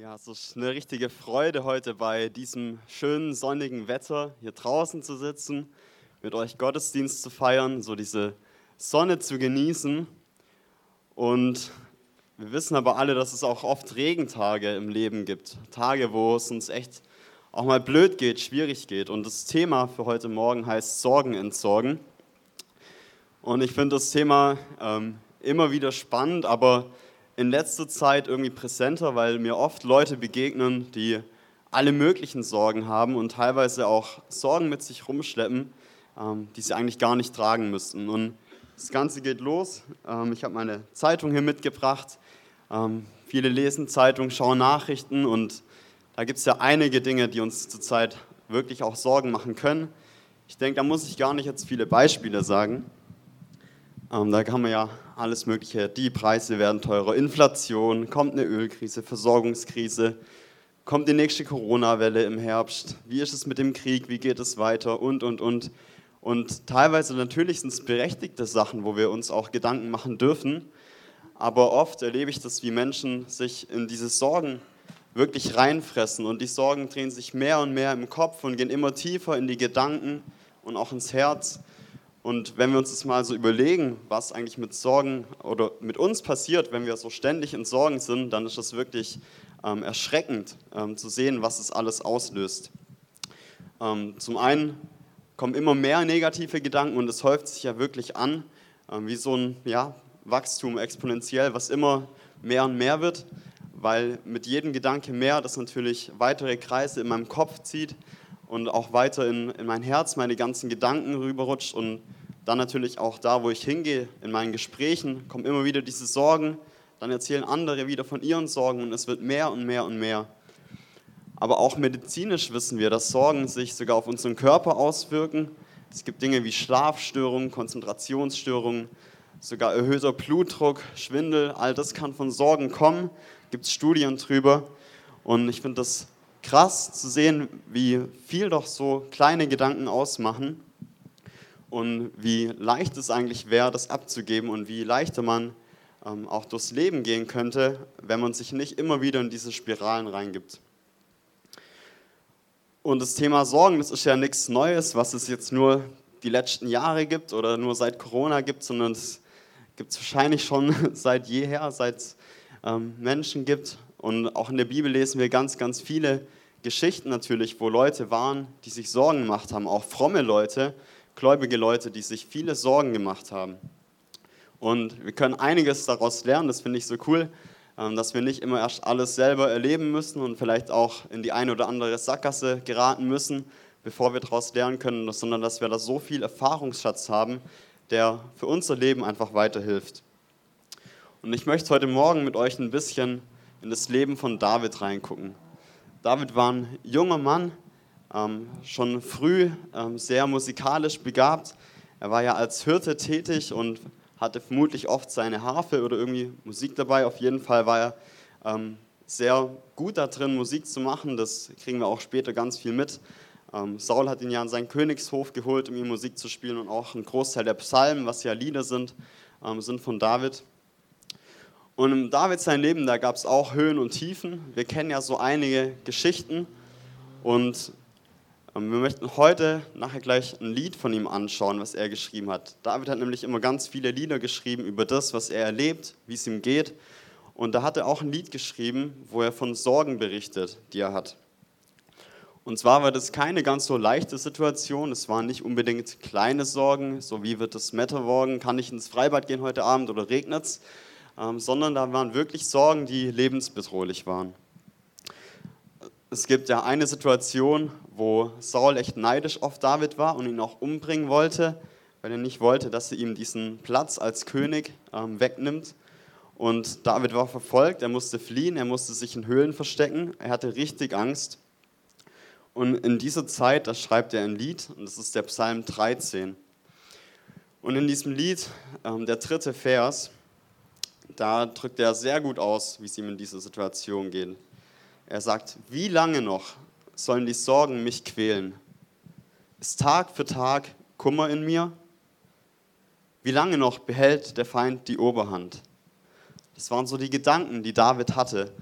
Ja, es ist eine richtige Freude heute bei diesem schönen sonnigen Wetter hier draußen zu sitzen, mit euch Gottesdienst zu feiern, so diese Sonne zu genießen. Und wir wissen aber alle, dass es auch oft Regentage im Leben gibt. Tage, wo es uns echt auch mal blöd geht, schwierig geht. Und das Thema für heute Morgen heißt Sorgen entsorgen. Und ich finde das Thema ähm, immer wieder spannend, aber in letzter Zeit irgendwie präsenter, weil mir oft Leute begegnen, die alle möglichen Sorgen haben und teilweise auch Sorgen mit sich rumschleppen, ähm, die sie eigentlich gar nicht tragen müssten. Und das Ganze geht los. Ähm, ich habe meine Zeitung hier mitgebracht. Ähm, viele lesen Zeitungen, schauen Nachrichten und da gibt es ja einige Dinge, die uns zurzeit wirklich auch Sorgen machen können. Ich denke, da muss ich gar nicht jetzt viele Beispiele sagen. Ähm, da kann man ja alles Mögliche, die Preise werden teurer, Inflation, kommt eine Ölkrise, Versorgungskrise, kommt die nächste Corona-Welle im Herbst, wie ist es mit dem Krieg, wie geht es weiter? Und, und, und. Und teilweise natürlich sind es berechtigte Sachen, wo wir uns auch Gedanken machen dürfen, aber oft erlebe ich das, wie Menschen sich in diese Sorgen wirklich reinfressen. Und die Sorgen drehen sich mehr und mehr im Kopf und gehen immer tiefer in die Gedanken und auch ins Herz. Und wenn wir uns das mal so überlegen, was eigentlich mit Sorgen oder mit uns passiert, wenn wir so ständig in Sorgen sind, dann ist das wirklich ähm, erschreckend ähm, zu sehen, was es alles auslöst. Ähm, zum einen kommen immer mehr negative Gedanken und es häuft sich ja wirklich an, ähm, wie so ein ja, Wachstum exponentiell, was immer mehr und mehr wird, weil mit jedem Gedanke mehr das natürlich weitere Kreise in meinem Kopf zieht und auch weiter in, in mein Herz meine ganzen Gedanken rüberrutscht und dann natürlich auch da, wo ich hingehe, in meinen Gesprächen, kommen immer wieder diese Sorgen. Dann erzählen andere wieder von ihren Sorgen und es wird mehr und mehr und mehr. Aber auch medizinisch wissen wir, dass Sorgen sich sogar auf unseren Körper auswirken. Es gibt Dinge wie Schlafstörungen, Konzentrationsstörungen, sogar erhöhter Blutdruck, Schwindel. All das kann von Sorgen kommen. Gibt es Studien drüber. Und ich finde das krass zu sehen, wie viel doch so kleine Gedanken ausmachen und wie leicht es eigentlich wäre, das abzugeben und wie leichter man ähm, auch durchs Leben gehen könnte, wenn man sich nicht immer wieder in diese Spiralen reingibt. Und das Thema Sorgen, das ist ja nichts Neues, was es jetzt nur die letzten Jahre gibt oder nur seit Corona gibt, sondern es gibt es wahrscheinlich schon seit jeher, seit es ähm, Menschen gibt. Und auch in der Bibel lesen wir ganz, ganz viele Geschichten natürlich, wo Leute waren, die sich Sorgen gemacht haben, auch fromme Leute, gläubige Leute, die sich viele Sorgen gemacht haben. Und wir können einiges daraus lernen, das finde ich so cool, ähm, dass wir nicht immer erst alles selber erleben müssen und vielleicht auch in die eine oder andere Sackgasse geraten müssen, bevor wir daraus lernen können, sondern dass wir da so viel Erfahrungsschatz haben, der für unser Leben einfach weiterhilft. Und ich möchte heute Morgen mit euch ein bisschen in das Leben von David reingucken. David war ein junger Mann, ähm, schon früh ähm, sehr musikalisch begabt. Er war ja als Hirte tätig und hatte vermutlich oft seine Harfe oder irgendwie Musik dabei. Auf jeden Fall war er ähm, sehr gut darin, Musik zu machen. Das kriegen wir auch später ganz viel mit. Ähm, Saul hat ihn ja an seinen Königshof geholt, um ihm Musik zu spielen und auch ein Großteil der Psalmen, was ja Lieder sind, ähm, sind von David. Und im David sein Leben, da gab es auch Höhen und Tiefen. Wir kennen ja so einige Geschichten und ähm, wir möchten heute nachher gleich ein Lied von ihm anschauen, was er geschrieben hat. David hat nämlich immer ganz viele Lieder geschrieben über das, was er erlebt, wie es ihm geht. Und da hat er auch ein Lied geschrieben, wo er von Sorgen berichtet, die er hat. Und zwar war das keine ganz so leichte Situation. Es waren nicht unbedingt kleine Sorgen, so wie wird das Wetter morgen, kann ich ins Freibad gehen heute Abend oder regnet es, sondern da waren wirklich Sorgen, die lebensbedrohlich waren es gibt ja eine Situation, wo Saul echt neidisch auf David war und ihn auch umbringen wollte, weil er nicht wollte, dass er ihm diesen Platz als König ähm, wegnimmt. Und David war verfolgt, er musste fliehen, er musste sich in Höhlen verstecken, er hatte richtig Angst. Und in dieser Zeit, da schreibt er ein Lied, und das ist der Psalm 13. Und in diesem Lied, ähm, der dritte Vers, da drückt er sehr gut aus, wie es ihm in dieser Situation geht. Er sagt, wie lange noch sollen die Sorgen mich quälen? Ist Tag für Tag Kummer in mir? Wie lange noch behält der Feind die Oberhand? Das waren so die Gedanken, die David hatte.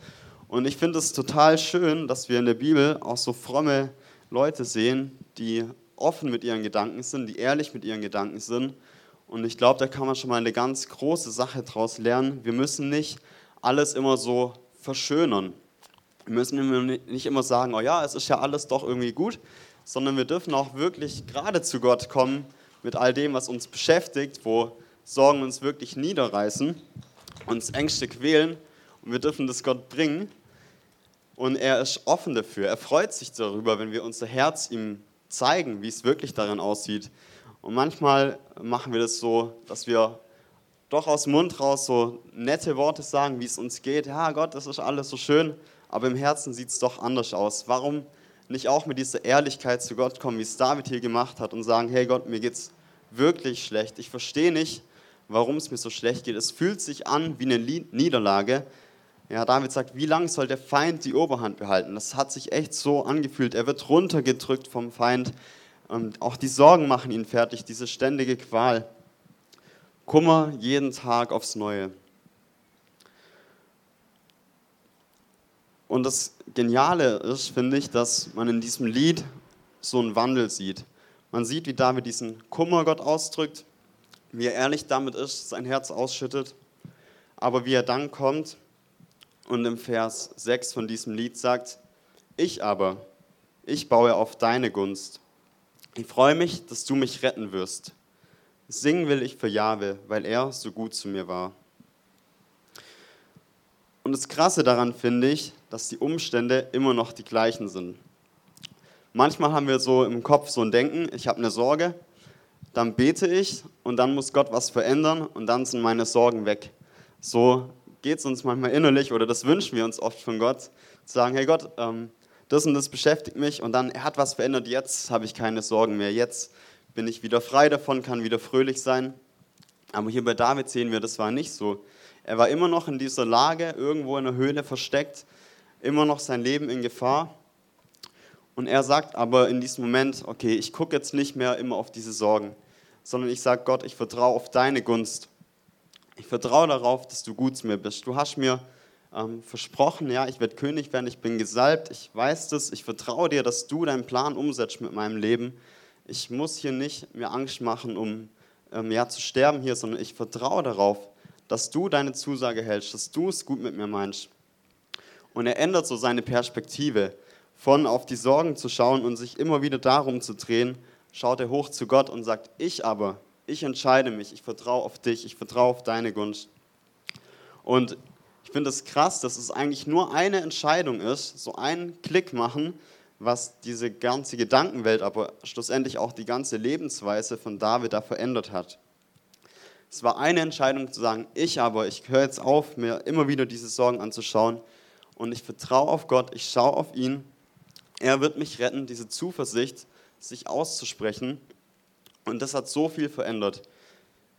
Und ich finde es total schön, dass wir in der Bibel auch so fromme Leute sehen, die offen mit ihren Gedanken sind, die ehrlich mit ihren Gedanken sind. Und ich glaube, da kann man schon mal eine ganz große Sache daraus lernen. Wir müssen nicht alles immer so verschönern. Wir müssen nicht immer sagen, oh ja, es ist ja alles doch irgendwie gut, sondern wir dürfen auch wirklich gerade zu Gott kommen mit all dem, was uns beschäftigt, wo Sorgen uns wirklich niederreißen, uns Ängste quälen und wir dürfen das Gott bringen. Und er ist offen dafür. Er freut sich darüber, wenn wir unser Herz ihm zeigen, wie es wirklich darin aussieht. Und manchmal machen wir das so, dass wir doch aus dem Mund raus so nette Worte sagen, wie es uns geht. Ja, Gott, das ist alles so schön, aber im Herzen sieht es doch anders aus. Warum nicht auch mit dieser Ehrlichkeit zu Gott kommen, wie es David hier gemacht hat und sagen, hey Gott, mir geht es wirklich schlecht. Ich verstehe nicht, warum es mir so schlecht geht. Es fühlt sich an wie eine Niederlage. Ja, David sagt, wie lange soll der Feind die Oberhand behalten? Das hat sich echt so angefühlt. Er wird runtergedrückt vom Feind. Und auch die Sorgen machen ihn fertig, diese ständige Qual. Kummer jeden Tag aufs Neue. Und das Geniale ist, finde ich, dass man in diesem Lied so einen Wandel sieht. Man sieht, wie David diesen Kummer Gott ausdrückt, wie er ehrlich damit ist, sein Herz ausschüttet, aber wie er dann kommt und im Vers 6 von diesem Lied sagt, ich aber, ich baue auf deine Gunst. Ich freue mich, dass du mich retten wirst. Singen will ich für Jahwe, weil er so gut zu mir war. Und das Krasse daran finde ich, dass die Umstände immer noch die gleichen sind. Manchmal haben wir so im Kopf so ein Denken, ich habe eine Sorge, dann bete ich und dann muss Gott was verändern und dann sind meine Sorgen weg. So geht es uns manchmal innerlich oder das wünschen wir uns oft von Gott, zu sagen, hey Gott, ähm, das und das beschäftigt mich und dann, hat was verändert, jetzt habe ich keine Sorgen mehr, jetzt bin ich wieder frei davon, kann wieder fröhlich sein. Aber hier bei David sehen wir, das war nicht so. Er war immer noch in dieser Lage, irgendwo in der Höhle versteckt, immer noch sein Leben in Gefahr. Und er sagt aber in diesem Moment, okay, ich gucke jetzt nicht mehr immer auf diese Sorgen, sondern ich sage Gott, ich vertraue auf deine Gunst. Ich vertraue darauf, dass du gut zu mir bist. Du hast mir ähm, versprochen, ja, ich werde König werden, ich bin gesalbt, ich weiß das, ich vertraue dir, dass du deinen Plan umsetzt mit meinem Leben. Ich muss hier nicht mir Angst machen, um ähm, ja, zu sterben hier, sondern ich vertraue darauf, dass du deine Zusage hältst, dass du es gut mit mir meinst. Und er ändert so seine Perspektive. Von auf die Sorgen zu schauen und sich immer wieder darum zu drehen, schaut er hoch zu Gott und sagt, ich aber, ich entscheide mich, ich vertraue auf dich, ich vertraue auf deine Gunst. Und ich finde es das krass, dass es eigentlich nur eine Entscheidung ist, so einen Klick machen, was diese ganze Gedankenwelt, aber schlussendlich auch die ganze Lebensweise von David da verändert hat. Es war eine Entscheidung zu sagen, ich aber, ich höre jetzt auf, mir immer wieder diese Sorgen anzuschauen und ich vertraue auf Gott, ich schaue auf ihn. Er wird mich retten, diese Zuversicht, sich auszusprechen. Und das hat so viel verändert.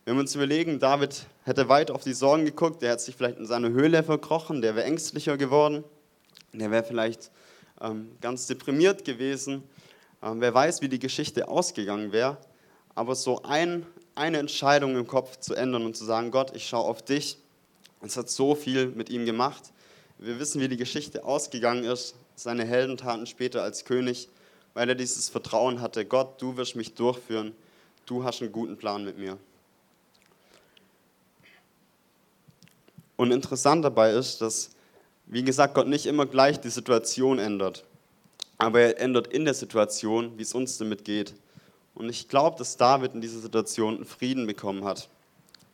Wenn wir uns überlegen, David hätte weit auf die Sorgen geguckt, der hätte sich vielleicht in seine Höhle verkrochen, der wäre ängstlicher geworden, der wäre vielleicht ähm, ganz deprimiert gewesen. Ähm, wer weiß, wie die Geschichte ausgegangen wäre. Aber so ein eine Entscheidung im Kopf zu ändern und zu sagen, Gott, ich schaue auf dich. Es hat so viel mit ihm gemacht. Wir wissen, wie die Geschichte ausgegangen ist, seine Heldentaten später als König, weil er dieses Vertrauen hatte, Gott, du wirst mich durchführen, du hast einen guten Plan mit mir. Und interessant dabei ist, dass, wie gesagt, Gott nicht immer gleich die Situation ändert, aber er ändert in der Situation, wie es uns damit geht. Und ich glaube, dass David in dieser Situation einen Frieden bekommen hat,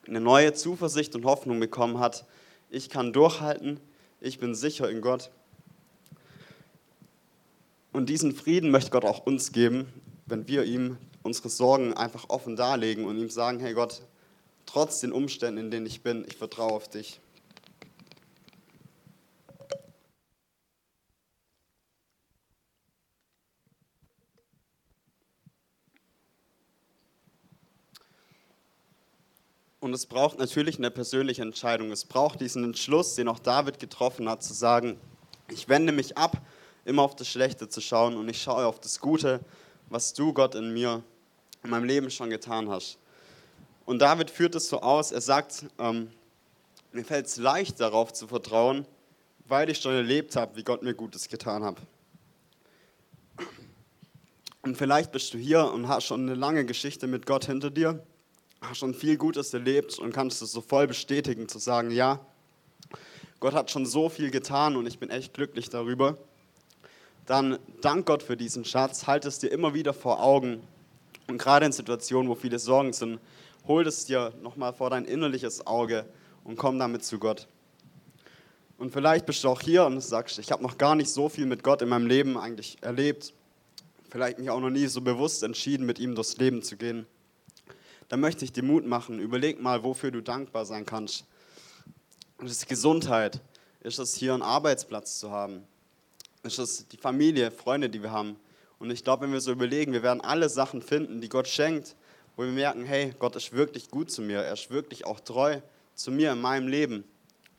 eine neue Zuversicht und Hoffnung bekommen hat. Ich kann durchhalten, ich bin sicher in Gott. Und diesen Frieden möchte Gott auch uns geben, wenn wir ihm unsere Sorgen einfach offen darlegen und ihm sagen, hey Gott, trotz den Umständen, in denen ich bin, ich vertraue auf dich. Und es braucht natürlich eine persönliche Entscheidung. Es braucht diesen Entschluss, den auch David getroffen hat, zu sagen, ich wende mich ab, immer auf das Schlechte zu schauen und ich schaue auf das Gute, was du, Gott, in mir, in meinem Leben schon getan hast. Und David führt es so aus, er sagt, ähm, mir fällt es leicht darauf zu vertrauen, weil ich schon erlebt habe, wie Gott mir Gutes getan hat. Und vielleicht bist du hier und hast schon eine lange Geschichte mit Gott hinter dir, schon viel Gutes erlebt und kannst es so voll bestätigen, zu sagen, ja, Gott hat schon so viel getan und ich bin echt glücklich darüber. Dann dank Gott für diesen Schatz, halt es dir immer wieder vor Augen und gerade in Situationen, wo viele Sorgen sind, hol es dir nochmal vor dein innerliches Auge und komm damit zu Gott. Und vielleicht bist du auch hier und sagst, ich habe noch gar nicht so viel mit Gott in meinem Leben eigentlich erlebt vielleicht mich auch noch nie so bewusst entschieden, mit ihm durchs Leben zu gehen, dann möchte ich dir Mut machen. Überleg mal, wofür du dankbar sein kannst. Ist Gesundheit. Ist es hier einen Arbeitsplatz zu haben? Ist es die Familie, Freunde, die wir haben? Und ich glaube, wenn wir so überlegen, wir werden alle Sachen finden, die Gott schenkt, wo wir merken, hey, Gott ist wirklich gut zu mir. Er ist wirklich auch treu zu mir in meinem Leben.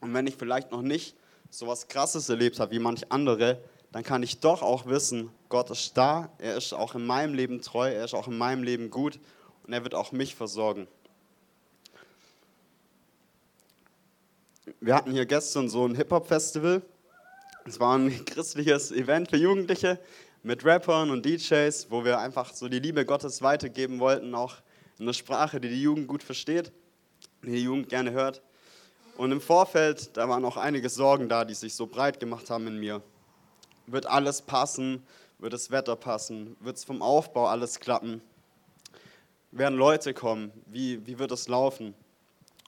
Und wenn ich vielleicht noch nicht so was Krasses erlebt habe wie manch andere, dann kann ich doch auch wissen, Gott ist da, er ist auch in meinem Leben treu, er ist auch in meinem Leben gut und er wird auch mich versorgen. Wir hatten hier gestern so ein Hip-Hop-Festival. Es war ein christliches Event für Jugendliche mit Rappern und DJs, wo wir einfach so die Liebe Gottes weitergeben wollten, auch in der Sprache, die die Jugend gut versteht, die die Jugend gerne hört. Und im Vorfeld, da waren auch einige Sorgen da, die sich so breit gemacht haben in mir. Wird alles passen? Wird das Wetter passen? Wird es vom Aufbau alles klappen? Werden Leute kommen? Wie, wie wird es laufen?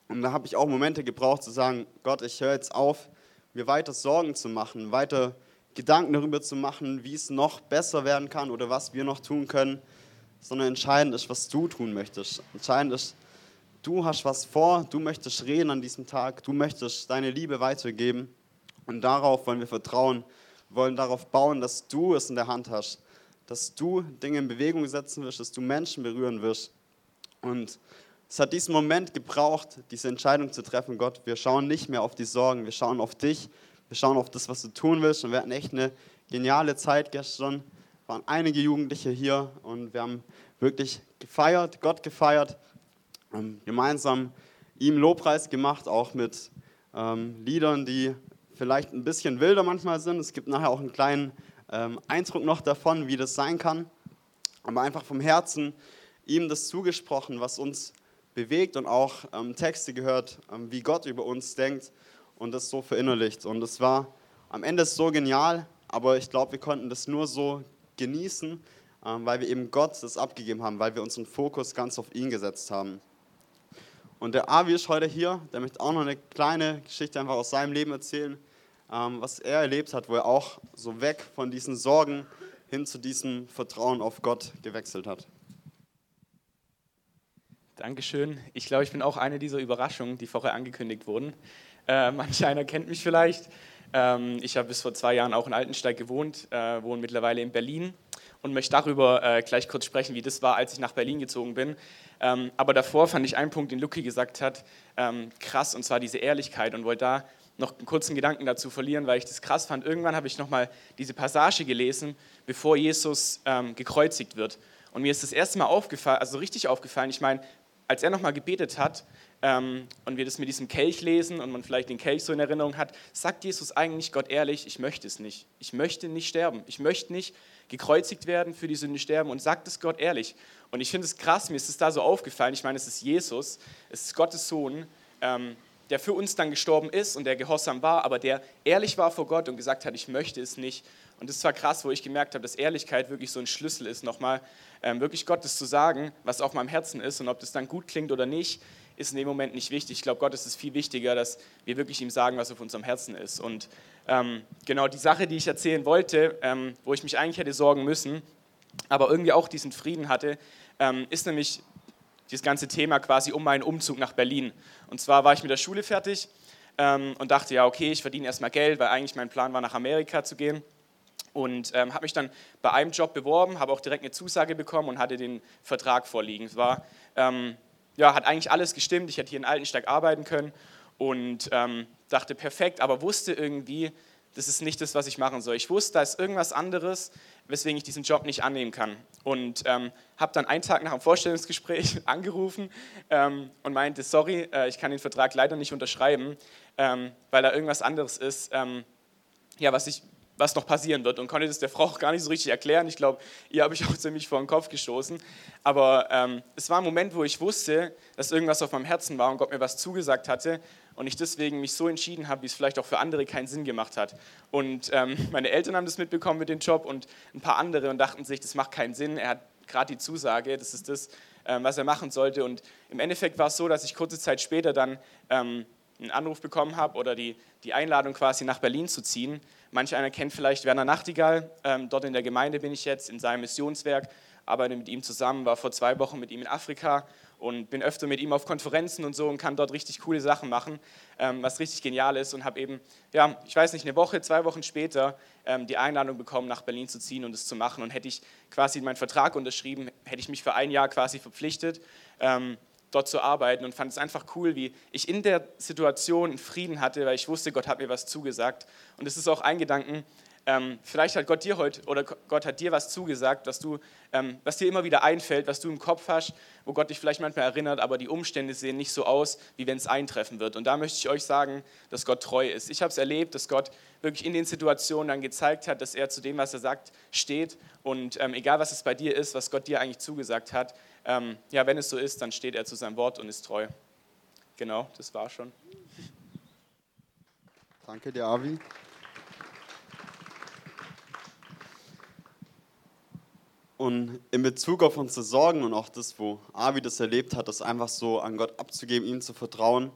Und da habe ich auch Momente gebraucht zu sagen, Gott, ich höre jetzt auf, mir weiter Sorgen zu machen, weiter Gedanken darüber zu machen, wie es noch besser werden kann oder was wir noch tun können, sondern entscheidend ist, was du tun möchtest. Entscheidend ist, du hast was vor, du möchtest reden an diesem Tag, du möchtest deine Liebe weitergeben und darauf wollen wir vertrauen, wollen darauf bauen, dass du es in der Hand hast, dass du Dinge in Bewegung setzen wirst, dass du Menschen berühren wirst. Und es hat diesen Moment gebraucht, diese Entscheidung zu treffen, Gott, wir schauen nicht mehr auf die Sorgen, wir schauen auf dich, wir schauen auf das, was du tun willst. Und wir hatten echt eine geniale Zeit gestern, waren einige Jugendliche hier und wir haben wirklich gefeiert, Gott gefeiert, ähm, gemeinsam ihm Lobpreis gemacht, auch mit ähm, Liedern, die vielleicht ein bisschen wilder manchmal sind. Es gibt nachher auch einen kleinen ähm, Eindruck noch davon, wie das sein kann. Aber einfach vom Herzen ihm das zugesprochen, was uns bewegt und auch ähm, Texte gehört, ähm, wie Gott über uns denkt und das so verinnerlicht. Und es war am Ende so genial, aber ich glaube, wir konnten das nur so genießen, ähm, weil wir eben Gott das abgegeben haben, weil wir unseren Fokus ganz auf ihn gesetzt haben. Und der Avi ist heute hier, der möchte auch noch eine kleine Geschichte einfach aus seinem Leben erzählen, was er erlebt hat, wo er auch so weg von diesen Sorgen hin zu diesem Vertrauen auf Gott gewechselt hat. Dankeschön. Ich glaube, ich bin auch eine dieser Überraschungen, die vorher angekündigt wurden. Äh, manch einer kennt mich vielleicht. Ähm, ich habe bis vor zwei Jahren auch in Altensteig gewohnt, äh, wohne mittlerweile in Berlin und möchte darüber äh, gleich kurz sprechen, wie das war, als ich nach Berlin gezogen bin. Ähm, aber davor fand ich einen Punkt, den Lucky gesagt hat, ähm, krass, und zwar diese Ehrlichkeit und wollte da noch einen kurzen Gedanken dazu verlieren, weil ich das krass fand. Irgendwann habe ich nochmal diese Passage gelesen, bevor Jesus ähm, gekreuzigt wird. Und mir ist das erste Mal aufgefallen, also richtig aufgefallen, ich meine, als er nochmal gebetet hat ähm, und wir das mit diesem Kelch lesen und man vielleicht den Kelch so in Erinnerung hat, sagt Jesus eigentlich Gott ehrlich, ich möchte es nicht. Ich möchte nicht sterben. Ich möchte nicht gekreuzigt werden, für die Sünde sterben und sagt es Gott ehrlich. Und ich finde es krass, mir ist es da so aufgefallen. Ich meine, es ist Jesus, es ist Gottes Sohn, ähm, der für uns dann gestorben ist und der gehorsam war, aber der ehrlich war vor Gott und gesagt hat, ich möchte es nicht. Und das war krass, wo ich gemerkt habe, dass Ehrlichkeit wirklich so ein Schlüssel ist, nochmal ähm, wirklich Gottes zu sagen, was auf meinem Herzen ist und ob das dann gut klingt oder nicht, ist in dem Moment nicht wichtig. Ich glaube, Gott ist es viel wichtiger, dass wir wirklich ihm sagen, was auf unserem Herzen ist. Und ähm, genau die Sache, die ich erzählen wollte, ähm, wo ich mich eigentlich hätte sorgen müssen, aber irgendwie auch diesen Frieden hatte, ähm, ist nämlich das ganze Thema quasi um meinen Umzug nach Berlin. Und zwar war ich mit der Schule fertig ähm, und dachte, ja, okay, ich verdiene erstmal Geld, weil eigentlich mein Plan war, nach Amerika zu gehen. Und ähm, habe mich dann bei einem Job beworben, habe auch direkt eine Zusage bekommen und hatte den Vertrag vorliegen. Es war, ähm, ja, hat eigentlich alles gestimmt. Ich hätte hier in Altensteig arbeiten können und ähm, dachte, perfekt, aber wusste irgendwie, das ist nicht das, was ich machen soll. Ich wusste, da ist irgendwas anderes, weswegen ich diesen Job nicht annehmen kann. Und ähm, habe dann einen Tag nach dem Vorstellungsgespräch angerufen ähm, und meinte, sorry, äh, ich kann den Vertrag leider nicht unterschreiben, ähm, weil da irgendwas anderes ist, ähm, ja, was ich was noch passieren wird und konnte das der Frau auch gar nicht so richtig erklären. Ich glaube, ihr habe ich auch ziemlich vor den Kopf gestoßen. Aber ähm, es war ein Moment, wo ich wusste, dass irgendwas auf meinem Herzen war und Gott mir was zugesagt hatte und ich deswegen mich so entschieden habe, wie es vielleicht auch für andere keinen Sinn gemacht hat. Und ähm, meine Eltern haben das mitbekommen mit dem Job und ein paar andere und dachten sich, das macht keinen Sinn. Er hat gerade die Zusage, das ist das, ähm, was er machen sollte. Und im Endeffekt war es so, dass ich kurze Zeit später dann ähm, einen Anruf bekommen habe oder die, die Einladung quasi nach Berlin zu ziehen. Manch einer kennt vielleicht Werner Nachtigall. Ähm, dort in der Gemeinde bin ich jetzt, in seinem Missionswerk, arbeite mit ihm zusammen, war vor zwei Wochen mit ihm in Afrika und bin öfter mit ihm auf Konferenzen und so und kann dort richtig coole Sachen machen, ähm, was richtig genial ist und habe eben, ja, ich weiß nicht, eine Woche, zwei Wochen später ähm, die Einladung bekommen, nach Berlin zu ziehen und es zu machen und hätte ich quasi meinen Vertrag unterschrieben, hätte ich mich für ein Jahr quasi verpflichtet. Ähm, dort zu arbeiten und fand es einfach cool, wie ich in der Situation Frieden hatte, weil ich wusste, Gott hat mir was zugesagt. Und es ist auch ein Gedanken, ähm, vielleicht hat Gott dir heute oder Gott hat dir was zugesagt, was, du, ähm, was dir immer wieder einfällt, was du im Kopf hast, wo Gott dich vielleicht manchmal erinnert, aber die Umstände sehen nicht so aus, wie wenn es eintreffen wird. Und da möchte ich euch sagen, dass Gott treu ist. Ich habe es erlebt, dass Gott wirklich in den Situationen dann gezeigt hat, dass er zu dem, was er sagt, steht. Und ähm, egal, was es bei dir ist, was Gott dir eigentlich zugesagt hat, ähm, ja, wenn es so ist, dann steht er zu seinem Wort und ist treu. Genau, das war schon. Danke dir, Avi. Und in Bezug auf unsere Sorgen und auch das, wo Avi das erlebt hat, das einfach so an Gott abzugeben, ihm zu vertrauen,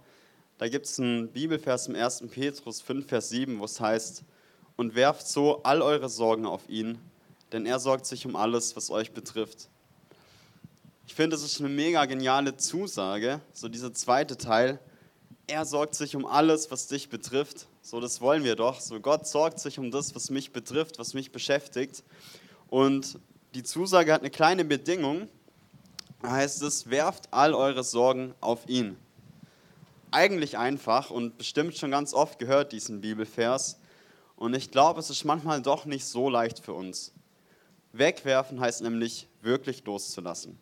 da gibt es einen Bibelvers im 1. Petrus 5, Vers 7, wo es heißt, und werft so all eure Sorgen auf ihn, denn er sorgt sich um alles, was euch betrifft. Ich finde, das ist eine mega geniale Zusage, so dieser zweite Teil. Er sorgt sich um alles, was dich betrifft. So, das wollen wir doch. So, Gott sorgt sich um das, was mich betrifft, was mich beschäftigt. Und die Zusage hat eine kleine Bedingung. Da heißt es, werft all eure Sorgen auf ihn. Eigentlich einfach und bestimmt schon ganz oft gehört diesen Bibelvers. Und ich glaube, es ist manchmal doch nicht so leicht für uns. Wegwerfen heißt nämlich wirklich loszulassen.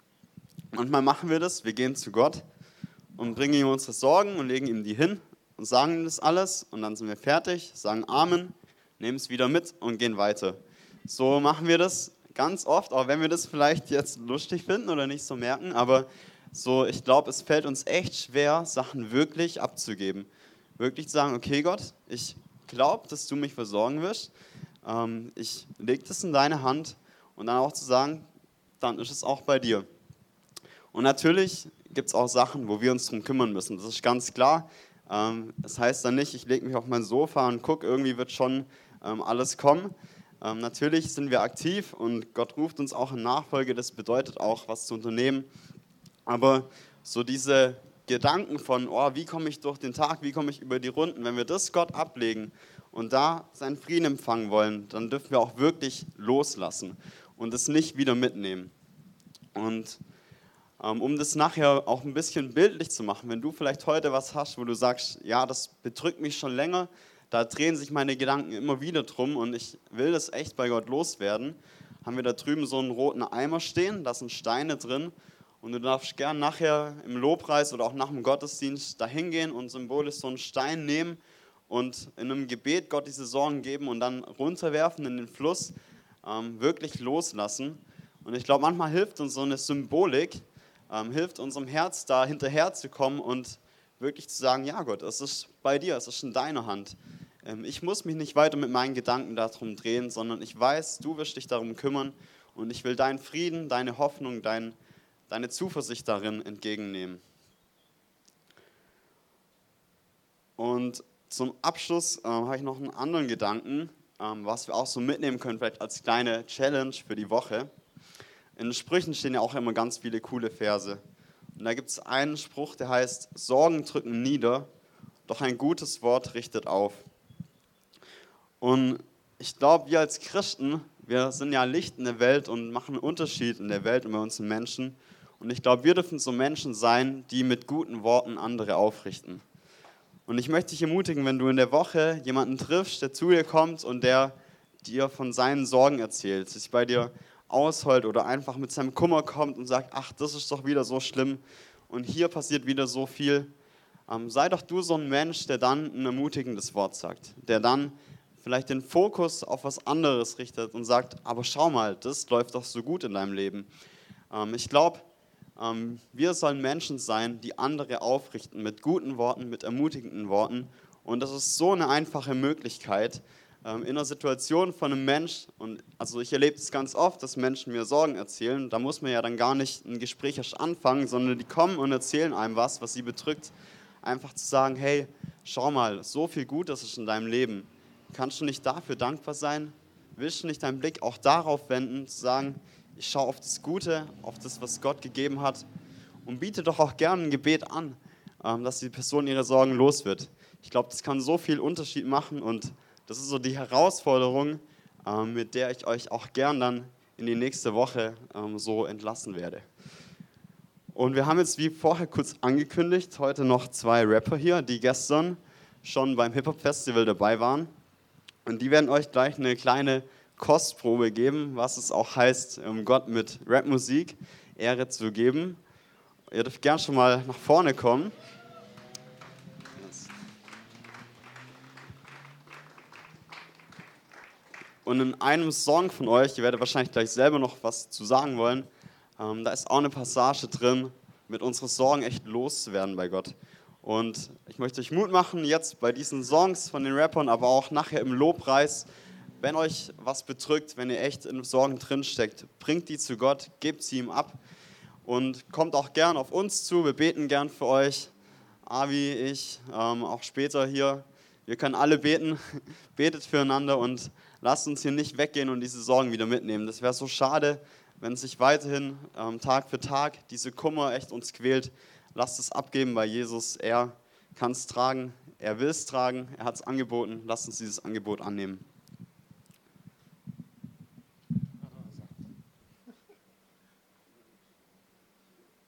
Manchmal machen wir das, wir gehen zu Gott und bringen ihm unsere Sorgen und legen ihm die hin und sagen ihm das alles und dann sind wir fertig, sagen Amen, nehmen es wieder mit und gehen weiter. So machen wir das ganz oft, auch wenn wir das vielleicht jetzt lustig finden oder nicht so merken, aber so, ich glaube, es fällt uns echt schwer, Sachen wirklich abzugeben. Wirklich zu sagen, okay Gott, ich glaube, dass du mich versorgen wirst. Ähm, ich lege das in deine Hand und dann auch zu sagen, dann ist es auch bei dir. Und natürlich gibt es auch Sachen, wo wir uns darum kümmern müssen. Das ist ganz klar. Ähm, das heißt dann nicht, ich lege mich auf mein Sofa und gucke, irgendwie wird schon ähm, alles kommen, ähm, natürlich sind wir aktiv und Gott ruft uns auch in Nachfolge. Das bedeutet auch, was zu unternehmen. Aber so diese Gedanken von, oh, wie komme ich durch den Tag, wie komme ich über die Runden, wenn wir das Gott ablegen und da seinen Frieden empfangen wollen, dann dürfen wir auch wirklich loslassen und es nicht wieder mitnehmen. Und ähm, um das nachher auch ein bisschen bildlich zu machen, wenn du vielleicht heute was hast, wo du sagst, ja, das bedrückt mich schon länger, da drehen sich meine Gedanken immer wieder drum und ich will das echt bei Gott loswerden. Haben wir da drüben so einen roten Eimer stehen, da sind Steine drin und du darfst gern nachher im Lobpreis oder auch nach dem Gottesdienst da hingehen und symbolisch so einen Stein nehmen und in einem Gebet Gott diese Sorgen geben und dann runterwerfen in den Fluss, ähm, wirklich loslassen. Und ich glaube, manchmal hilft uns so eine Symbolik, ähm, hilft unserem Herz da hinterher zu kommen und wirklich zu sagen, ja Gott, es ist bei dir, es ist in deiner Hand. Ähm, ich muss mich nicht weiter mit meinen Gedanken darum drehen, sondern ich weiß, du wirst dich darum kümmern und ich will deinen Frieden, deine Hoffnung, dein, deine Zuversicht darin entgegennehmen. Und zum Abschluss äh, habe ich noch einen anderen Gedanken, ähm, was wir auch so mitnehmen können, vielleicht als kleine Challenge für die Woche. In den Sprüchen stehen ja auch immer ganz viele coole Verse. Und da gibt es einen Spruch, der heißt, Sorgen drücken nieder, doch ein gutes Wort richtet auf. Und ich glaube, wir als Christen, wir sind ja Licht in der Welt und machen einen Unterschied in der Welt und bei uns Menschen. Und ich glaube, wir dürfen so Menschen sein, die mit guten Worten andere aufrichten. Und ich möchte dich ermutigen, wenn du in der Woche jemanden triffst, der zu dir kommt und der dir von seinen Sorgen erzählt, sich bei dir ausheult oder einfach mit seinem Kummer kommt und sagt, ach, das ist doch wieder so schlimm und hier passiert wieder so viel. Ähm, sei doch du so ein Mensch, der dann ein ermutigendes Wort sagt, der dann vielleicht den Fokus auf was anderes richtet und sagt, aber schau mal, das läuft doch so gut in deinem Leben. Ähm, ich glaube, ähm, wir sollen Menschen sein, die andere aufrichten mit guten Worten, mit ermutigenden Worten. Und das ist so eine einfache Möglichkeit, ähm, in einer Situation von einem Mensch, und also ich erlebe es ganz oft, dass Menschen mir Sorgen erzählen, da muss man ja dann gar nicht ein Gespräch erst anfangen, sondern die kommen und erzählen einem was, was sie bedrückt. Einfach zu sagen, hey, schau mal, so viel Gutes ist in deinem Leben. Kannst du nicht dafür dankbar sein? Willst du nicht deinen Blick auch darauf wenden, zu sagen, ich schaue auf das Gute, auf das, was Gott gegeben hat und biete doch auch gerne ein Gebet an, ähm, dass die Person ihre Sorgen los wird. Ich glaube, das kann so viel Unterschied machen und das ist so die Herausforderung, ähm, mit der ich euch auch gern dann in die nächste Woche ähm, so entlassen werde. Und wir haben jetzt wie vorher kurz angekündigt, heute noch zwei Rapper hier, die gestern schon beim Hip-Hop-Festival dabei waren. Und die werden euch gleich eine kleine Kostprobe geben, was es auch heißt, Gott mit Rapmusik Ehre zu geben. Ihr dürft gern schon mal nach vorne kommen. Und in einem Song von euch, ihr werdet wahrscheinlich gleich selber noch was zu sagen wollen, ähm, da ist auch eine Passage drin, mit unseren Sorgen echt loszuwerden bei Gott. Und ich möchte euch Mut machen, jetzt bei diesen Songs von den Rappern, aber auch nachher im Lobpreis, wenn euch was bedrückt, wenn ihr echt in Sorgen drinsteckt, bringt die zu Gott, gebt sie ihm ab und kommt auch gern auf uns zu. Wir beten gern für euch. Avi, ich, ähm, auch später hier. Wir können alle beten. Betet füreinander und lasst uns hier nicht weggehen und diese Sorgen wieder mitnehmen. Das wäre so schade, wenn sich weiterhin ähm, Tag für Tag diese Kummer echt uns quält. Lasst es abgeben bei Jesus. Er kann es tragen, er will es tragen, er hat es angeboten. Lasst uns dieses Angebot annehmen.